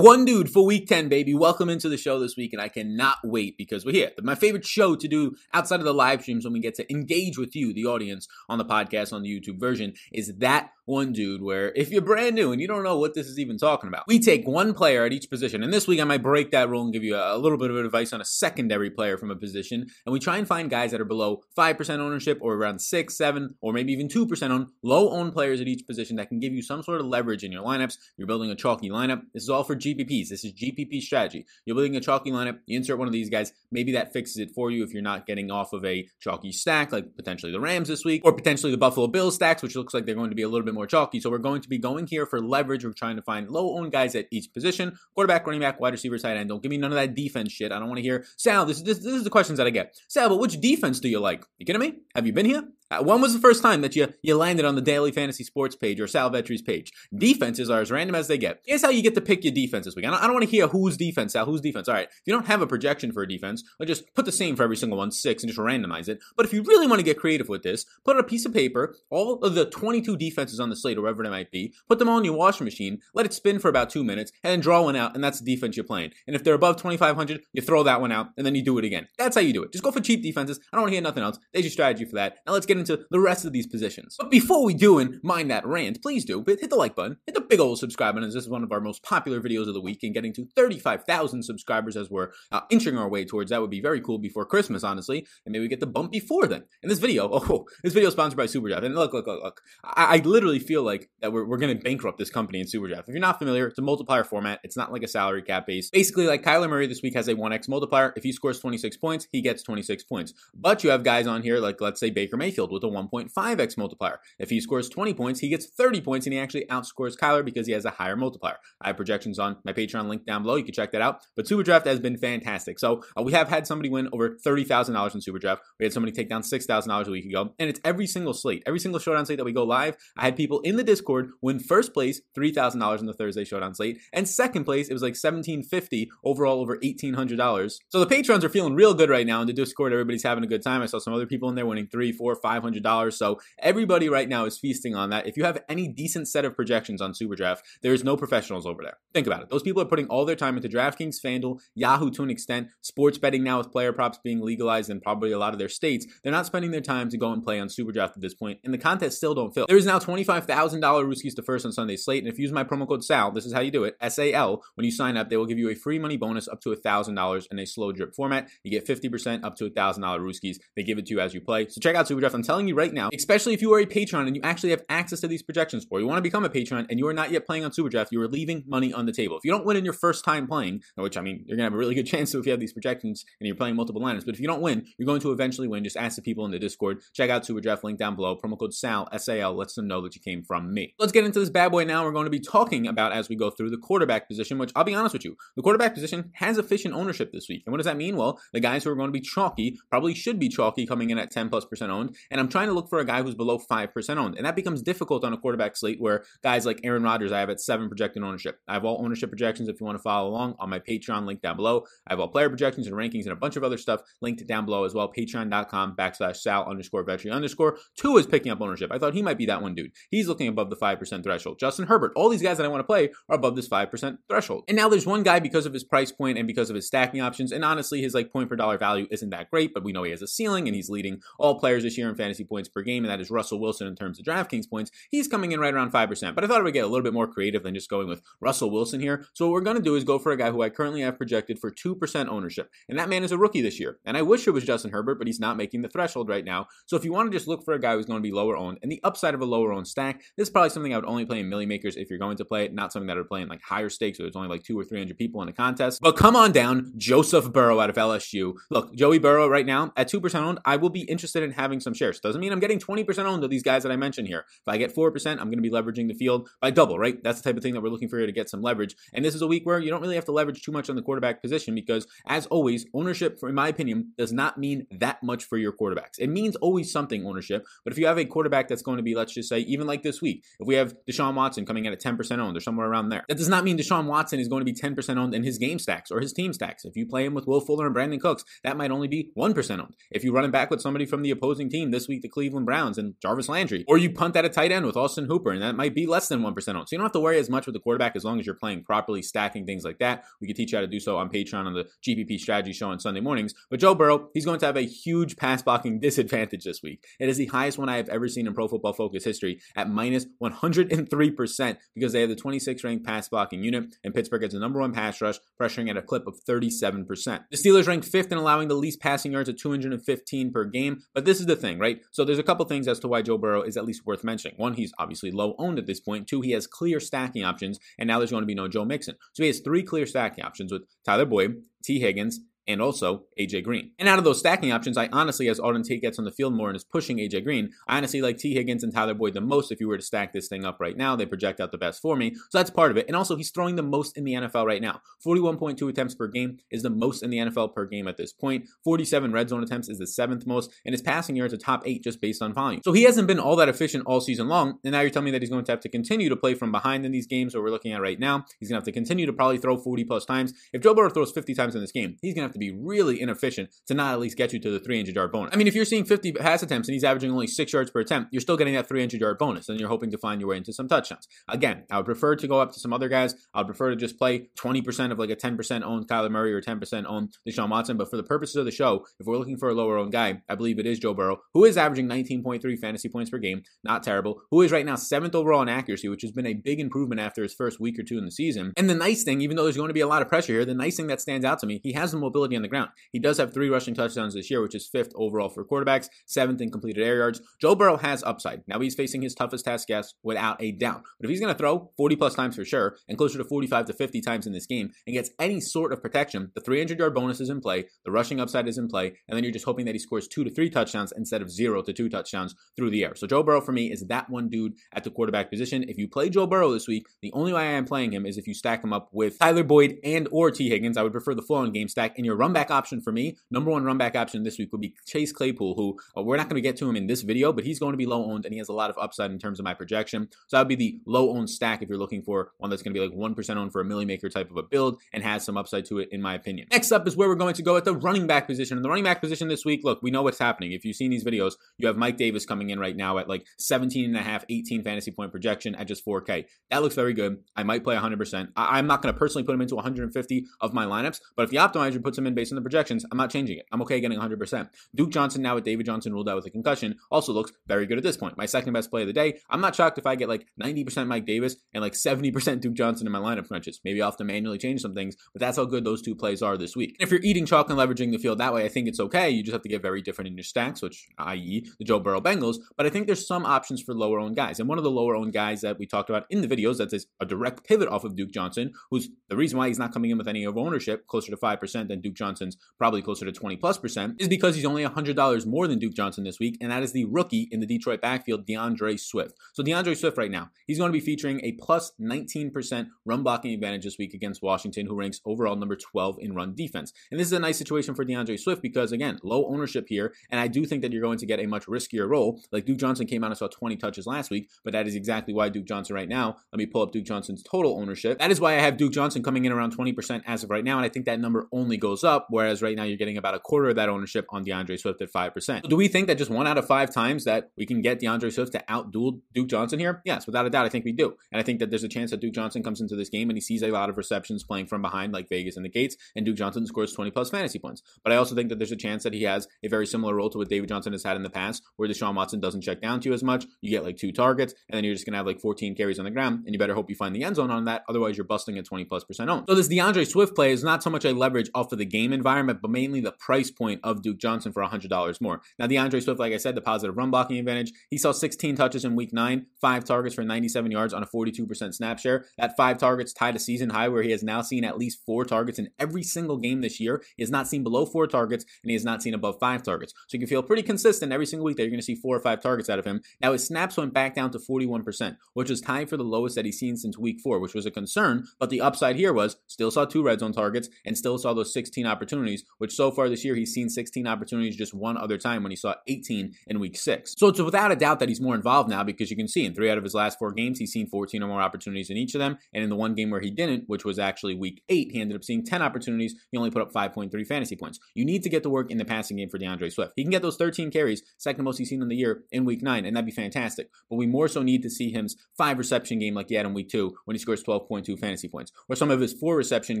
one dude for week 10, baby. Welcome into the show this week, and I cannot wait because we're here. My favorite show to do outside of the live streams when we get to engage with you, the audience, on the podcast, on the YouTube version, is that one dude where if you're brand new and you don't know what this is even talking about, we take one player at each position. And this week I might break that rule and give you a, little bit of advice on a secondary player from a position. And we try and find guys that are below 5% ownership or around 6, 7, or maybe even 2% on low owned players at each position that can give you some sort of leverage in your lineups. You're building a chalky lineup. This is all for GPPs. This is GPP strategy. You're building a chalky lineup. You insert one of these guys. Maybe that fixes it for you if you're not getting off of a chalky stack, like potentially the Rams this week, or potentially the Buffalo Bills stacks, which looks like they're going to be a little bit more chalky. So we're going to be going here for leverage. We're trying to find low owned guys at each position quarterback, running back, wide receiver, tight end. Don't give me none of that defense shit. I don't want to hear, Sal, this, this, this is the questions that I get. Sal, but which defense do you like? You kidding me? Have you been here? Uh, when was the first time that you, you landed on the Daily Fantasy Sports page or Sal Vetri's page? Defenses are as random as they get. Here's how you get to pick your defense this week. I don't, don't want to hear whose defense, Sal, whose defense. All right, if you don't have a projection for a defense, let's just put the same for every single one, six, and just randomize it. But if you really want to get creative with this, put on a piece of paper all of the 22 defenses on the slate, or whatever it might be, put them all in your washing machine, let it spin for about two minutes, and then draw one out, and that's the defense you're playing. And if they're above 2,500, you throw that one out, and then you do it again. That's how you do it. Just go for cheap defenses. I don't want to hear nothing else. There's your strategy for that. Now let's get into the rest of these positions. But before we do and mind that rant, please do hit the like button, hit the big old subscribe button, as this is one of our most popular videos of the week, and getting to 35,000 subscribers as we're uh, inching our way towards that would be very cool before Christmas, honestly, and maybe we get the bump before then. And this video, oh, this video is sponsored by SuperDraft, and look, look, look, look, I, I literally feel like that we're, we're going to bankrupt this company in SuperDraft. If you're not familiar, it's a multiplier format. It's not like a salary cap base. Basically, like Kyler Murray this week has a 1x multiplier. If he scores 26 points, he gets 26 points. But you have guys on here like, let's say, Baker Mayfield with a 1.5x multiplier. If he scores 20 points, he gets 30 points and he actually outscores Kyler because he has a higher multiplier. I have projections on my Patreon link down below. You can check that out. But Superdraft has been fantastic. So uh, we have had somebody win over $30,000 in Superdraft. We had somebody take down $6,000 a week ago. And it's every single slate, every single showdown slate that we go live. I had people in the Discord win first place, $3,000 in the Thursday showdown slate. And second place, it was like 1,750 overall over $1,800. So the patrons are feeling real good right now in the Discord. Everybody's having a good time. I saw some other people in there winning three, four, five hundred dollars. So everybody right now is feasting on that. If you have any decent set of projections on Superdraft, there is no professionals over there. Think about it. Those people are putting all their time into DraftKings, FanDuel, Yahoo to an extent, sports betting now with player props being legalized in probably a lot of their states. They're not spending their time to go and play on Superdraft at this point, and the contests still don't fill. There is now $25,000 Rooskies to first on Sunday slate, and if you use my promo code SAL, this is how you do it, S-A-L, when you sign up, they will give you a free money bonus up to $1,000 in a slow drip format. You get 50% up to $1,000 Rooskies. They give it to you as you play. So check out Superdraft. I'm telling you right now, especially if you are a patron and you actually have access to these projections, or you want to become a patron and you are not yet playing on Superdraft, you are leaving money on the table. If you don't win in your first time playing, which I mean, you're gonna have a really good chance to if you have these projections and you're playing multiple lineups, but if you don't win, you're going to eventually win. Just ask the people in the Discord. Check out Superdraft link down below. Promo code SAL S A L lets them know that you came from me. Let's get into this bad boy now. We're going to be talking about as we go through the quarterback position, which I'll be honest with you, the quarterback position has efficient ownership this week. And what does that mean? Well, the guys who are going to be chalky probably should be chalky coming in at 10 plus percent owned. And I'm trying to look for a guy who's below 5% owned. And that becomes difficult on a quarterback slate where guys like Aaron Rodgers, I have at seven projected ownership. I have all ownership projections if you want to follow along on my Patreon link down below. I have all player projections and rankings and a bunch of other stuff linked down below as well. Patreon.com backslash Sal underscore Vetri underscore. Tua is picking up ownership. I thought he might be that one dude. He's looking above the 5% threshold. Justin Herbert, all these guys that I want to play are above this 5% threshold. And now there's one guy because of his price point and because of his stacking options. And honestly, his like point per dollar value isn't that great, but we know he has a ceiling and he's leading all players this year in fantasy points per game. And that is Russell Wilson in terms of DraftKings points. He's coming in right around 5%. But I thought I would get a little bit more creative than just going with Russell Wilson here. So what we're going to do is go for a guy who I currently have projected for 2% ownership. And that man is a rookie this year. And I wish it was Justin Herbert, but he's not making the threshold right now. So if you want to just look for a guy who's going to be lower owned and the upside of a lower owned stack, this is probably something I would only play in Millie Makers if you're going to play it, not something that would play in like higher stakes where there's only like two or 300 people in a contest. But come on down, Joseph Burrow out of LSU. Look, Joey Burrow right now at 2% owned, I will be interested in having some shares. Doesn't mean I'm getting 20% owned of these guys that I mentioned here. If I get 4%, I'm going to be leveraging the field by double, right? That's the type of thing that we're looking for here to get some leverage. And this is a week where you don't really have to leverage too much on the quarterback position because, as always, ownership, in my opinion, does not mean that much for your quarterbacks. It means always something ownership. But if you have a quarterback that's going to be, let's just say, even like this week, if we have Deshaun Watson coming in at 10% owned or somewhere around there, that does not mean Deshaun Watson is going to be 10% owned in his game stacks or his team stacks. If you play him with Will Fuller and Brandin Cooks, that might only be 1% owned. If you run him back with somebody from the opposing team this this week the Cleveland Browns and Jarvis Landry. Or you punt at a tight end with Austin Hooper, and that might be less than 1% owned. So you don't have to worry as much with the quarterback as long as you're playing properly, stacking things like that. We can teach you how to do so on Patreon on the GPP strategy show on Sunday mornings. But Joe Burrow, he's going to have a huge pass blocking disadvantage this week. It is the highest one I have ever seen in Pro Football Focus history at minus 103% because they have the 26th ranked pass blocking unit, and Pittsburgh has the number one pass rush, pressuring at a clip of 37%. The Steelers ranked fifth in allowing the least passing yards at 215 per game. But this is the thing, right? So there's a couple things as to why Joe Burrow is at least worth mentioning. One, he's obviously low owned at this point. Two, he has clear stacking options, and now there's going to be no Joe Mixon. So he has three clear stacking options with Tyler Boyd, Tee Higgins, and also AJ Green. And out of those stacking options, I honestly, as Auden Tate gets on the field more and is pushing AJ Green, I honestly like Tee Higgins and Tyler Boyd the most. If you were to stack this thing up right now, they project out the best for me. So that's part of it. And also, he's throwing the most in the NFL right now. 41.2 attempts per game is the most in the NFL per game at this point. 47 red zone attempts is the seventh most, and his passing yards are top eight just based on volume. So he hasn't been all that efficient all season long. And now you're telling me that he's going to have to continue to play from behind in these games that we're looking at right now. He's going to have to continue to probably throw 40 plus times. If Joe Burrow throws 50 times in this game, he's going to have to be really inefficient to not at least get you to the 300 yard bonus. I mean, if you're seeing 50 pass attempts and he's averaging only six yards per attempt, you're still getting that 300 yard bonus, and you're hoping to find your way into some touchdowns. Again, I would prefer to go up to some other guys. I would prefer to just play 20% of like a 10% owned Kyler Murray or 10% owned Deshaun Watson. But for the purposes of the show, if we're looking for a lower owned guy, I believe it is Joe Burrow, who is averaging 19.3 fantasy points per game. Not terrible. Who is right now seventh overall in accuracy, which has been a big improvement after his first week or two in the season. And the nice thing, even though there's going to be a lot of pressure here, the nice thing that stands out to me, he has the mobility on the ground. He does have three rushing touchdowns this year, which is fifth overall for quarterbacks, seventh in completed air yards. Joe Burrow has upside. Now he's facing his toughest task, yes, without a doubt. But if he's going to throw 40 plus times for sure, and closer to 45 to 50 times in this game, and gets any sort of protection, the 300 yard bonus is in play, the rushing upside is in play, and then you're just hoping that he scores two to three touchdowns instead of zero to two touchdowns through the air. So Joe Burrow for me is that one dude at the quarterback position. If you play Joe Burrow this week, the only way I am playing him is if you stack him up with Tyler Boyd and or Tee Higgins. I would prefer the on game stack. in your run back option for me, number one run back option this week would be Chase Claypool, who uh, we're not going to get to him in this video, but he's going to be low owned and he has a lot of upside in terms of my projection. So that would be the low owned stack if you're looking for one that's going to be like 1% owned for a milli maker type of a build and has some upside to it, in my opinion. Next up is where we're going to go at the running back position. And the running back position this week, look, we know what's happening. If you've seen these videos, you have Mike Davis coming in right now at like 17 and a half, 18 fantasy point projection at just 4K. That looks very good. I might play 100%. I- am not going to personally put him into 150 of my lineups, but if the optimizer puts him in based on the projections, I'm not changing it. I'm okay getting 100%. Duke Johnson now with David Johnson ruled out with a concussion also looks very good at this point. My second best play of the day. I'm not shocked if I get like 90% Mike Davis and like 70% Duke Johnson in my lineup crunches. Maybe I'll have to manually change some things, but that's how good those two plays are this week. If you're eating chalk and leveraging the field that way, I think it's okay. You just have to get very different in your stacks, which i.e. the Joe Burrow Bengals. But I think there's some options for lower owned guys. And one of the lower owned guys that we talked about in the videos that is a direct pivot off of Duke Johnson, who's the reason why he's not coming in with any of ownership closer to 5% than Duke Johnson's probably closer to 20 plus percent, is because he's only $100 more than Duke Johnson this week. And that is the rookie in the Detroit backfield, D'Andre Swift. So D'Andre Swift right now, he's going to be featuring a plus 19% run blocking advantage this week against Washington, who ranks overall number 12 in run defense. And this is a nice situation for D'Andre Swift because, again, low ownership here. And I do think that you're going to get a much riskier role. Like Duke Johnson came out and saw 20 touches last week, but that is exactly why Duke Johnson right now, let me pull up Duke Johnson's total ownership. That is why I have Duke Johnson coming in around 20% as of right now. And I think that number only goes up, whereas right now you're getting about a quarter of that ownership on D'Andre Swift at 5%. So do we think that just one out of five times that we can get D'Andre Swift to outduel Duke Johnson here? Yes, without a doubt, I think we do. And I think that there's a chance that Duke Johnson comes into this game and he sees a lot of receptions playing from behind, like Vegas and the Gates, and Duke Johnson scores 20 plus fantasy points. But I also think that there's a chance that he has a very similar role to what David Johnson has had in the past, where Deshaun Watson doesn't check down to you as much. You get like two targets, and then you're just going to have like 14 carries on the ground, and you better hope you find the end zone on that. Otherwise, you're busting at 20 plus percent owned. So this D'Andre Swift play is not so much a leverage off of the game environment, but mainly the price point of Duke Johnson for $100 more. Now, D'Andre Swift, like I said, the positive run blocking advantage. He saw 16 touches in week nine, five targets for 97 yards on a 42% snap share. That five targets tied a season high where he has now seen at least four targets in every single game this year. He has not seen below four targets and he has not seen above five targets. So you can feel pretty consistent every single week that you're going to see four or five targets out of him. Now his snaps went back down to 41%, which was tied for the lowest that he's seen since week four, which was a concern. But the upside here was still saw two red zone targets and still saw those 16 16 opportunities, which so far this year he's seen 16 opportunities just one other time when he saw 18 in week six. So it's without a doubt that he's more involved now because you can see in three out of his last four games, he's seen 14 or more opportunities in each of them. And in the one game where he didn't, which was actually week eight, he ended up seeing 10 opportunities. He only put up 5.3 fantasy points. You need to get to work in the passing game for D'Andre Swift. He can get those 13 carries, second most he's seen in the year in week nine, and that'd be fantastic. But we more so need to see him's five reception game like he had in week two when he scores 12.2 fantasy points, or some of his four reception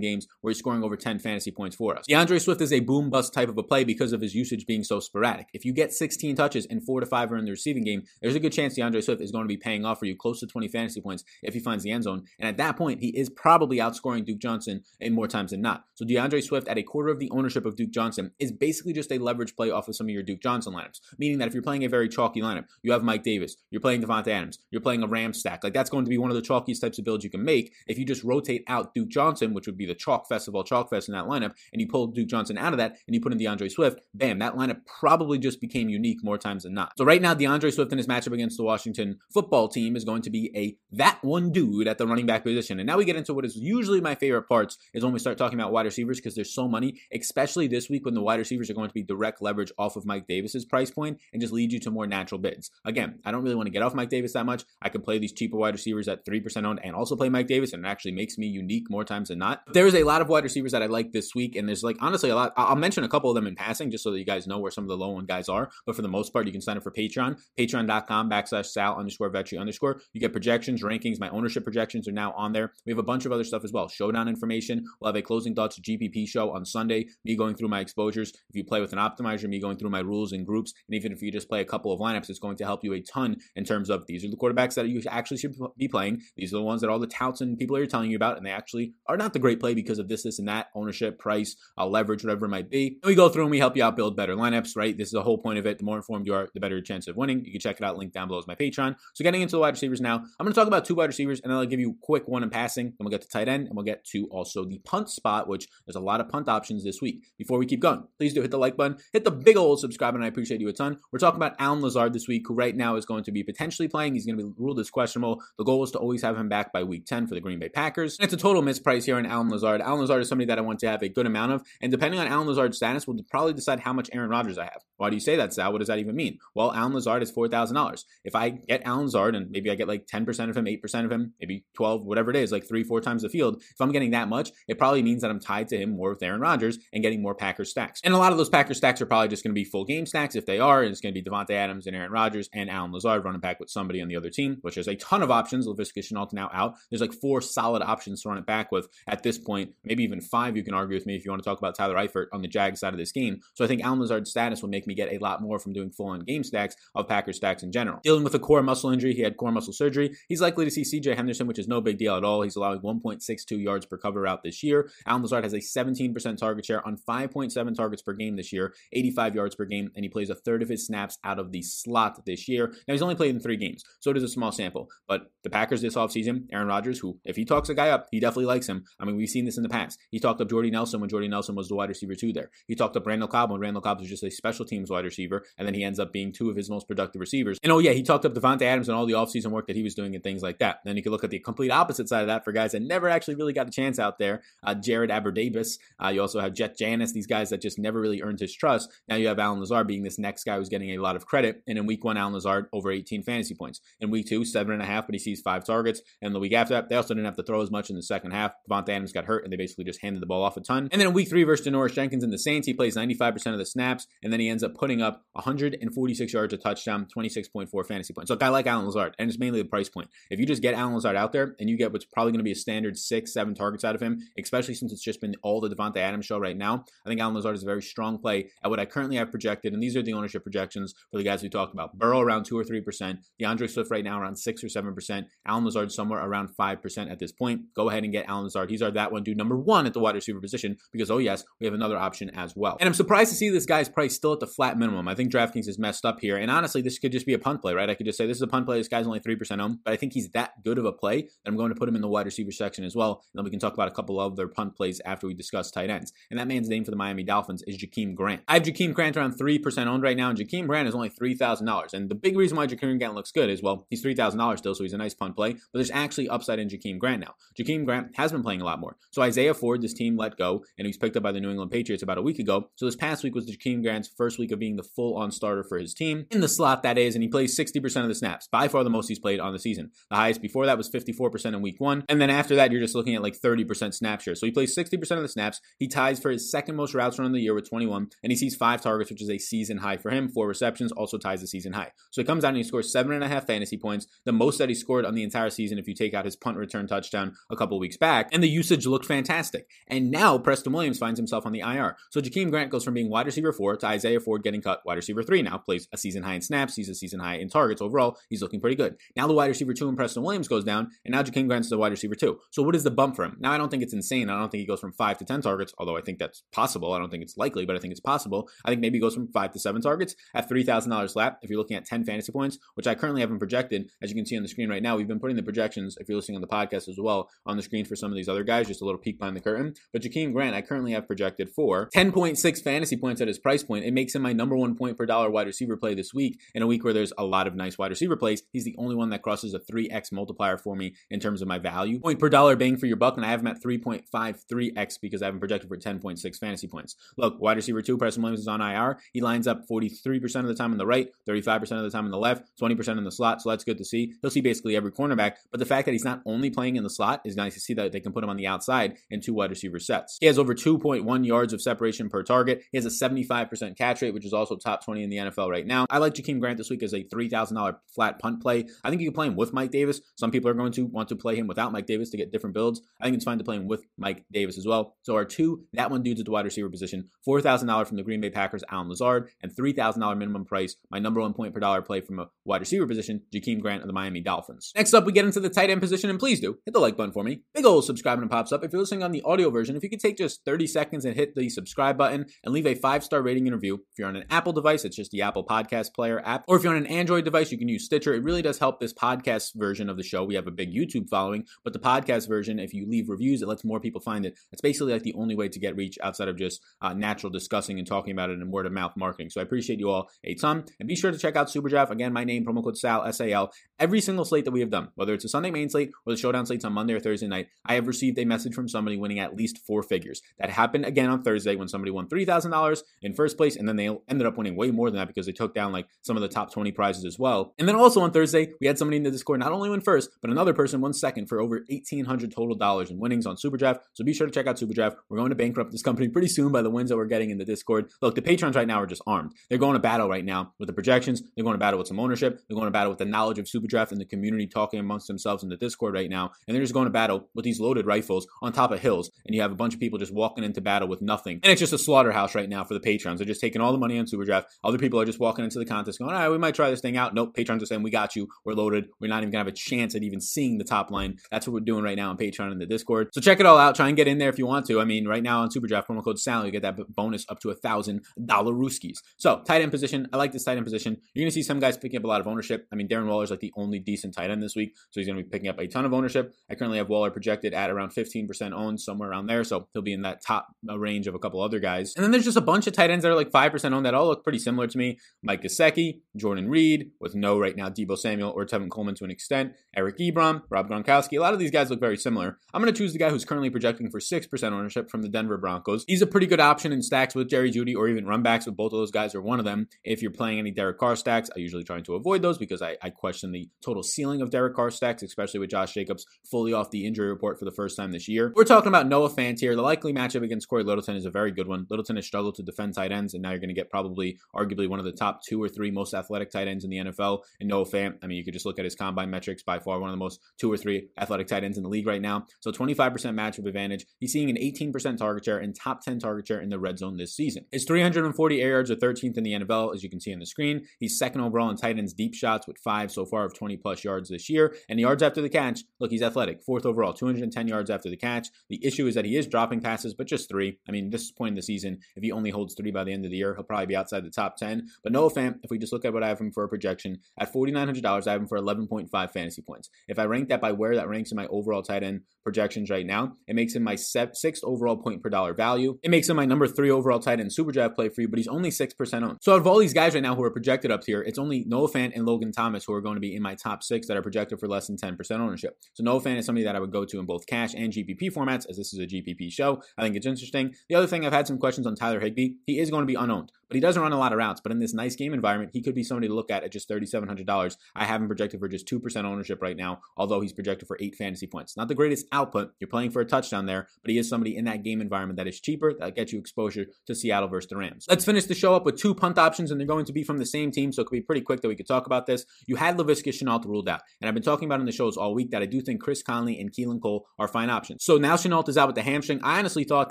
games where he's scoring over 10 fantasy points for us. D'Andre Swift is a boom bust type of a play because of his usage being so sporadic. If you get 16 touches and four to five are in the receiving game, there's a good chance D'Andre Swift is going to be paying off for you close to 20 fantasy points if he finds the end zone. And at that point, he is probably outscoring Duke Johnson in more times than not. So D'Andre Swift at a quarter of the ownership of Duke Johnson is basically just a leverage play off of some of your Duke Johnson lineups. Meaning that if you're playing a very chalky lineup, you have Mike Davis, you're playing Davante Adams, you're playing a Ram stack. Like that's going to be one of the chalkiest types of builds you can make. If you just rotate out Duke Johnson, which would be the chalk festival, chalk fest in that lineup, and you pull Duke Johnson out of that and you put in D'Andre Swift, bam, that lineup probably just became unique more times than not. So right now, D'Andre Swift in his matchup against the Washington football team is going to be a that one dude at the running back position. And now we get into what is usually my favorite parts is when we start talking about wide receivers because there's so many, especially this week when the wide receivers are going to be direct leverage off of Mike Davis's price point and just lead you to more natural bids. Again, I don't really want to get off Mike Davis that much. I can play these cheaper wide receivers at 3% owned and also play Mike Davis, and it actually makes me unique more times than not. There's a lot of wide receivers that I like this week, and there's like honestly a lot. I'll mention a couple of them in passing just so that you guys know where some of the low end guys are. But for the most part, you can sign up for Patreon, patreon.com backslash sal underscore vetri underscore. You get projections, rankings. My ownership projections are now on there. We have a bunch of other stuff as well. Showdown information. We'll have a closing thoughts GPP show on Sunday. Me going through my exposures. If you play with an optimizer, me going through my rules and groups. And even if you just play a couple of lineups, it's going to help you a ton in terms of these are the quarterbacks that you actually should be playing. These are the ones that all the touts and people are telling you about, and they actually are not the great play because of this, this, and that ownership, price, uh, leverage, whatever it might be. And we go through and we help you out build better lineups, right? This is the whole point of it. The more informed you are, the better your chance of winning. You can check it out. Link down below is my Patreon. So getting into the wide receivers now, I'm going to talk about two wide receivers, and then I'll give you a quick one in passing. Then we'll get to tight end, and we'll get to also the punt spot, which there's a lot of punt options this week. Before we keep going, please do hit the like button, hit the big old subscribe, and I appreciate you a ton. We're talking about Allen Lazard this week, who right now is going to be potentially playing. He's going to be ruled as questionable. The goal is to always have him back by week 10 for the Green Bay Packers. And it's a total misprice here on Allen Lazard. Allen Lazard is somebody that I want to have a good amount of, and depending on Allen Lazard's status, we'll probably decide how much Aaron Rodgers I have. Why do you say that, Sal? What does that even mean? Well, Allen Lazard is $4,000. If I get Allen Lazard and maybe I get like 10% of him, 8% of him, maybe 12, whatever it is, like three, four times the field, if I'm getting that much, it probably means that I'm tied to him more with Aaron Rodgers and getting more Packers stacks. And a lot of those Packers stacks are probably just going to be full game stacks. If they are, it's going to be Davante Adams and Aaron Rodgers and Allen Lazard running back with somebody on the other team, which is a ton of options. Laviska Shenault now out. There's like four solid options to run it back with at this point, maybe even five. You can argue with me if you want to talk about Tyler Eifert on the Jag side of this game. So I think Allen Lazard's status will make me get a lot more from doing full on game stacks of Packers stacks in general. Dealing with a core muscle injury, he had core muscle surgery. He's likely to see CJ Henderson, which is no big deal at all. He's allowing 1.62 yards per cover out this year. Allen Lazard has a 17% target share on 5.7 targets per game this year, 85 yards per game, and he plays a third of his snaps out of the slot this year. Now he's only played in three games, so it is a small sample. But the Packers this offseason, Aaron Rodgers, who if he talks a guy up, he definitely likes him. I mean, we've seen this in the past. He talked up Jordy Nelson when Jordy Nelson was the wide receiver two there. He talked up Randall Cobb when Randall Cobb was just a special teams wide receiver, and then he ends up being two of his most productive receivers. And oh yeah, he talked up Davante Adams and all the offseason work that he was doing and things like that. Then you could look at the complete opposite side of that for guys that never actually really got a chance out there. Uh, Jared Abbrederis. Uh, you also have Jeff Janis, these guys that just never really earned his trust. Now you have Allen Lazard being this next guy who's getting a lot of credit. And in week one, Allen Lazard over 18 fantasy points. In week two, seven and a half, but he sees five targets. And the week after that, they also didn't have to throw as much in the second half. Davante Adams got hurt, and they basically just handed the ball off a ton. And then in week three versus Janoris Jenkins and the Saints, he plays 95% of the snaps, and then he ends up putting up 146 yards, a touchdown, 26.4 fantasy points. So a guy like Allen Lazard, and it's mainly the price point. If you just get Allen Lazard out there and you get what's probably going to be a standard six, seven targets out of him, especially since it's just been all the Davante Adams show right now, I think Allen Lazard is a very strong play at what I currently have projected. And these are the ownership projections for the guys we talked about. Burrow around two or three percent, D'Andre Swift right now around six or seven percent, Allen Lazard somewhere around five percent at this point. Go ahead and get Allen Lazard. He's our that one dude number one at the wide receiver position because oh yes, we have another option as well. And I'm surprised to see this guy's price still at the flat minimum. I think DraftKings is messed up here. And honestly, this could just be a punt play, right? I could just say this is a punt play. This guy's only three percent owned, but I think he's that good of a play that I'm going to put him in the wide receiver section as well. And then we can talk about a couple of other punt plays after we discuss tight ends. And that man's name for the Miami Dolphins is Jakeem Grant. I have Jakeem Grant around 3% owned right now, and Jakeem Grant is only $3,000. And the big reason why Jakeem Grant looks good is, well, he's $3,000 still, so he's a nice punt play, but there's actually upside in Jakeem Grant now. Jakeem Grant has been playing a lot more. So Isaiah Ford, this team let go, and he was picked up by the New England Patriots about a week ago. So this past week was Jakeem Grant's first week of being the full on starter for his team in the slot that is, and he plays 60% of the snaps, by far the most he's played on the season. The highest before that was 54% in week one, and then after that you're just looking at like 30% snap share. So he plays 60% of the snaps. He ties for his second most routes run of the year with 21, and he sees five targets, which is a season high for him. Four receptions also ties the season high. So he comes out and he scores seven and a half fantasy points, the most that he scored on the entire season if you take out his punt return touchdown a couple weeks back, and the usage looked fantastic. And now Preston Williams finds himself on the IR. So Jakeem Grant goes from being wide receiver four to Isaiah Ford getting cut wide receiver three now, plays a season high in snaps, he's a season high in targets overall. He's looking pretty good. Now the wide receiver two and Preston Williams goes down, and now Jakeem Grant's the wide receiver two. So what is the bump for him? Now I don't think it's insane. I don't think he goes from five to 10 targets, although I think that's possible. I don't think it's likely, but I think it's possible. I think maybe he goes from five to seven targets at $3,000 lap. If you're looking at 10 fantasy points, which I currently haven't projected, as you can see on the screen right now, we've been putting the projections, if you're listening on the podcast as well, on the screen for some of these other guys, just a little peek behind the curtain. But Jakeem Grant, I currently have projected for 10.6 fantasy points at his price point. It makes him my number one point per dollar wide receiver play this week in a week where there's a lot of nice wide receiver plays. He's the only one that crosses a 3x multiplier for me in terms of my value. Point per dollar bang for your buck, and I have him at 3.53x because I haven't projected for 10.6 fantasy points. Look, wide receiver two, Preston Williams is on IR. He lines up 43% of the time on the right, 35% of the time on the left, 20% in the slot, so that's good to see. He'll see basically every cornerback, but the fact that he's not only playing in the slot is nice to see that they can put him on the outside in two wide receiver sets. He has over 2.1 yards of separation per target. He has a 75% catch rate, which is also top 20 in the NFL right now. I like Jakeem Grant this week as a $3,000 flat punt play. I think you can play him with Mike Davis. Some people are going to want to play him without Mike Davis to get different builds. I think it's fine to play him with Mike Davis as well. So our two, that one dudes at the wide receiver position, $4,000 from the Green Bay Packers, Allen Lazard, and $3,000 minimum price, my number one point per dollar play from a wide receiver position, Jakeem Grant of the Miami Dolphins. Next up, we get into the tight end position, and please do hit the like button for me. Big old subscribe button pops up. If you're listening on the audio version, if you could take just 30 seconds and hit the subscribe button and leave a five star rating and review. If you're on an Apple device, it's just the Apple Podcast Player app. Or if you're on an Android device, you can use Stitcher. It really does help this podcast version of the show. We have a big YouTube following, but the podcast version, if you leave reviews, it lets more people find it. It's basically like the only way to get reach outside of just uh, natural discussing and talking about it in word of mouth marketing. So I appreciate you all a ton. And be sure to check out Superdraft. Again, my name, promo code SAL, S A L. Every single slate that we have done, whether it's a Sunday main slate or the showdown slates on Monday or Thursday night, I have received a message from somebody winning at least four figures. That happened again on Thursday when somebody won $3,000 in first place, and then they ended up winning way more than that because they took down like some of the top 20 prizes as well. And then also on Thursday, we had somebody in the Discord not only win first, but another person won second for over 1,800 total dollars in winnings on Superdraft. So be sure to check out Superdraft. We're going to bankrupt this company pretty soon by the wins that we're getting in the Discord. Look, the patrons right now are just armed. They're going to battle right now with the projections. They're going to battle with some ownership. They're going to battle with the knowledge of Superdraft and the community talking amongst themselves in the Discord right now. And they're just going to battle with these loaded rifles on top of hills. And you have a bunch of people just walking into battle with nothing. And it's just a slaughterhouse right now for the patrons. They're just taking all the money on Superdraft. Other people are just walking into the contest going, all right, we might try this thing out. Nope, patrons are saying, we got you. We're loaded. We're not even going to have a chance at even seeing the top line. That's what we're doing right now on Patreon and the Discord. So check it all out. Try and get in there if you want to. I mean, right now on Superdraft, promo code SAL, you get that bonus up to a thousand dollar rooskies. So tight end position. I like this tight end position. You're going to see some guys picking up a lot of ownership. I mean, Darren Waller's like the only decent tight end this week. So he's going to be picking up a ton of ownership. I currently have Waller projected at around 15% owned, somewhere around there. So he'll be in that top uh, range of a couple other guys. And then there's just a bunch of tight ends that are like 5% owned that all look pretty similar to me. Mike Gesicki, Jordan Reed, with no right now Deebo Samuel or Tevin Coleman to an extent, Eric Ebron, Rob Gronkowski. A lot of these guys look very similar. I'm going to choose the guy who's currently projecting for 6% ownership from the Denver Broncos. He's a pretty good option in stacks with Jerry Jeudy or even run backs with both of those guys or one of them. If you're playing any Derek Carr stacks, I usually try to avoid those because I, I question the total ceiling of Derek Carr stacks, especially with Josh Jacobs fully off the injury report for the first time this year. We're talking about Noah Fant here. The likely matchup against Cory Littleton is a very good one. Littleton has struggled to defend tight ends, and now you're going to get probably, arguably, one of the top two or three most athletic tight ends in the NFL. And Noah Fant, I mean, you could just look at his combine metrics, by far one of the most two or three athletic tight ends in the league right now. So 25% matchup advantage. He's seeing an 18% target share and top 10 target share in the red zone this season. His 340 air yards are 13th in the NFL, as you can see on the screen. He's second overall in tight ends deep shots with five so far of 20 plus yards this year. And yards after the catch, look, he's athletic. Fourth overall, 210 yards after the catch. The issue is that he is dropping passes, but just three. I mean, this point in the season, if he only holds three by the end of the year, he'll probably be outside the top 10. But Noah Fant, if we just look at what I have him for a projection, at $4,900, I have him for 11.5 fantasy points. If I rank that by where that ranks in my overall tight end projections right now, it makes him my sixth overall point per dollar value. It makes him my number three overall tight end super draft play for you, but he's only 6% owned. So out of all these guys right now who are projected up here, it's only Noah Fant and Logan Thomas who are going to be in my top six that are projected for less than 10% ownership. So Noah Fant is somebody that I would go to in both cash and GPP formats, as this is a GPP show. I think it's interesting. The other thing, I've had some questions on Tyler Higbee. He is going to be unowned, but he doesn't run a lot of routes. But in this nice game environment, he could be somebody to look at at just $3,700. I have him projected for just 2% ownership right now, although he's projected for eight fantasy points. Not the greatest output. You're playing for a touchdown there, but he is somebody in that game environment that is cheaper, that gets you exposure to Seattle versus the Rams. Let's finish the show up with two punt options, and they're going to be from the same team, so it could be pretty quick that we could talk about this. You had Laviska Shenault ruled out, and I've been talking about in the shows all week that I do think Chris Conley and Keelan Cole are fine options. So now Shenault is out with the hamstring. I honestly thought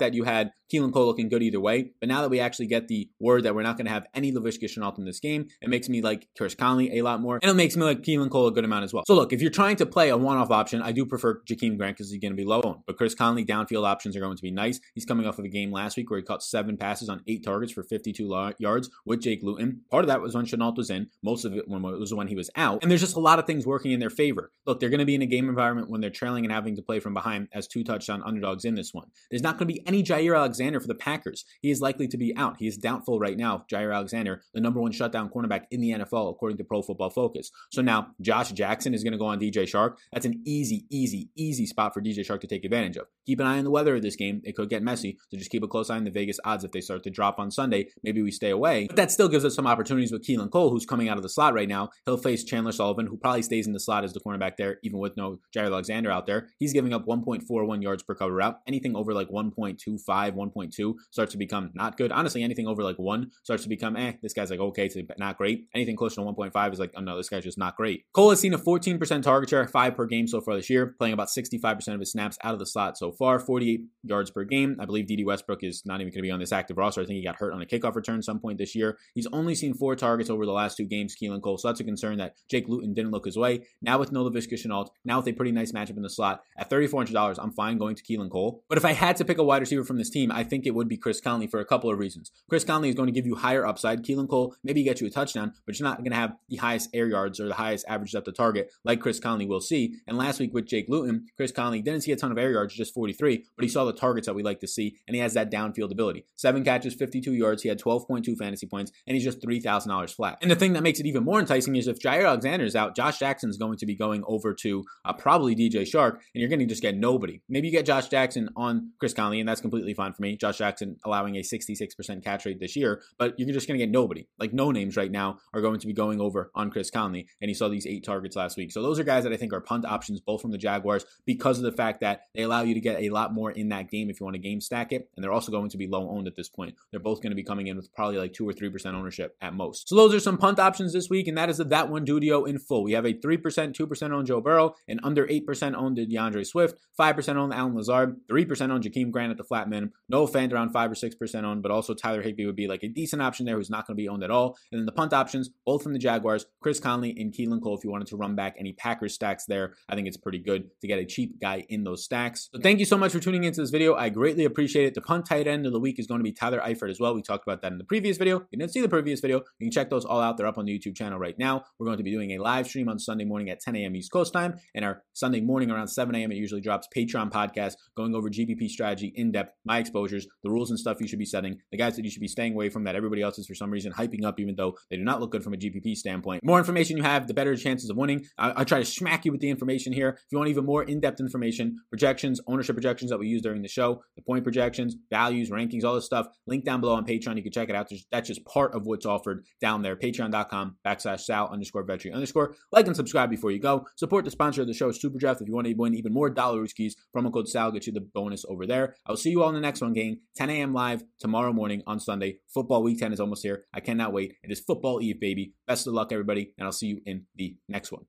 that you had Keelan Cole looking good either way, but now that we actually get the word that we're not going to have any Laviska Shenault in this game, it makes me like Chris Conley a lot more, and it makes me like Keelan Cole a good amount as well. So look, if you're trying to play a one-off option, I do prefer Jakeem Grant because he's going to be low owned, but Chris Conley downfield options are going to be nice. He's coming off of a game last week where he caught seven passes on eight targets for 52 yards with Jake Luton. Part of that was when Shenault was in. Most of it was when he was out. And there's just a lot of things working in their favor. Look, they're going to be in a game environment when they're trailing and having to play from behind as two touchdown underdogs in this one. There's not going to be any Jaire Alexander for the Packers. He is likely to be out. He is doubtful right now. Jaire Alexander, the number one shutdown cornerback in the NFL, according to Pro Football Focus. So now Josh Jackson is going to go on DJ Chark. That's an easy, easy, easy spot for DJ Chark to take advantage of. Keep an eye on the weather of this game. It could get messy. So just keep a close eye on the Vegas odds. If they start to drop on Sunday, maybe we stay away. But that still gives us some opportunities with Keelan Cole, who's coming out of the slot right now. He'll face Chandon Sullivan, who probably stays in the slot as the cornerback there, even with no Jaire Alexander out there. He's giving up 1.41 yards per cover route. Anything over like 1.25, 1.2 starts to become not good. Honestly, anything over like one starts to become, eh, this guy's like okay to not great. Anything closer to 1.5 is like, oh no, this guy's just not great. Cole has seen a 14% target share, five per game so far this year, playing about 65% of his snaps out of the slot so far, 48 yards per game. I believe Dede Westbrook is not even going to be on this active roster. I think he got hurt on a kickoff return some point this year. He's only seen four targets over the last two games, Keelan Cole. So that's a concern that Jake Luton didn't look his way. Now with no Laviska Shenault, now with a pretty nice matchup in the slot, at $3,400, I'm fine going to Keelan Cole. But if I had to pick a wide receiver from this team, I think it would be Chris Conley for a couple of reasons. Chris Conley is going to give you higher upside. Keelan Cole maybe get you a touchdown, but you're not going to have the highest air yards or the highest average depth of target like Chris Conley will see. And last week with Jake Luton, Chris Conley didn't see a ton of air yards, just 43, but he saw the targets that we like to see, and he has that downfield ability. Seven catches, 52 yards. He had 12.2 fantasy points, and he's just $3,000 flat. And the thing that makes it even more enticing is if Jaire Alexander is out, Josh Jackson is going to be going over to uh, probably DJ Chark, and you're going to just get nobody. Maybe you get Josh Jackson on Chris Conley, and that's completely fine for me. Josh Jackson allowing a 66% catch rate this year, but you're just going to get nobody. Like no names right now are going to be going over on Chris Conley, and he saw these eight targets last week. So those are guys that I think are punt options, both from the Jaguars, because of the fact that they allow you to get a lot more in that game if you want to game stack it, and they're also going to be low owned at this point. They're both going to be coming in with probably like two or three percent ownership at most. So those are some punt options this week, and that is the that one dudio in full. We have a three percent, two percent owned Joe Burrow, and under eight percent owned D'Andre Swift, five percent on Allen Lazard, three percent on Jakeem Grant at the flat minimum, Noah Fant around five or six percent on, but also Tyler Higbee would be like a decent option there who's not going to be owned at all. And then the punt options, both from the Jaguars, Chris Conley and Keelan Cole. If you wanted to run back any Packers stacks there, I think it's pretty good to get a cheap guy in those stacks. So thank you so much for tuning into this video. I greatly appreciate it. The punt tight end of the week is going to be Tyler Eifert as well. We talked about that in the previous video. If you didn't see the previous video, you can check those all out. They're up on the YouTube channel right now. We're going to be doing a live stream on Sunday morning at 10 a.m. East Coast time, and our Sunday morning around 7 a.m. It usually drops Patreon podcast going over GPP strategy in depth, my exposures, the rules and stuff you should be setting, the guys that you should be staying away from that everybody else is for some reason hyping up, even though they do not look good from a GPP standpoint. More information you have, the better chances of winning. I, I try to smack you with the information here. If you want even more in depth information, projections, ownership projections that we use during the show, the point projections, values, rankings, all this stuff, link down below on Patreon. You can check it out. That's just part of what's offered down there. Patreon.com backslash Sal underscore Vetri underscore. Like and subscribe before you go. Support the sponsor of the show, Super Draft. If you want to win even more dollar keys, promo code Sal gets you the bonus over there. I'll see you all in the next one, gang. 10 a.m. live tomorrow morning on Sunday. Football week 10 is almost here. I cannot wait. It is football eve, baby. Best of luck, everybody, and I'll see you in the next one.